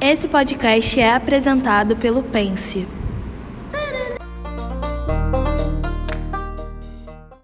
Esse podcast é apresentado pelo Pense.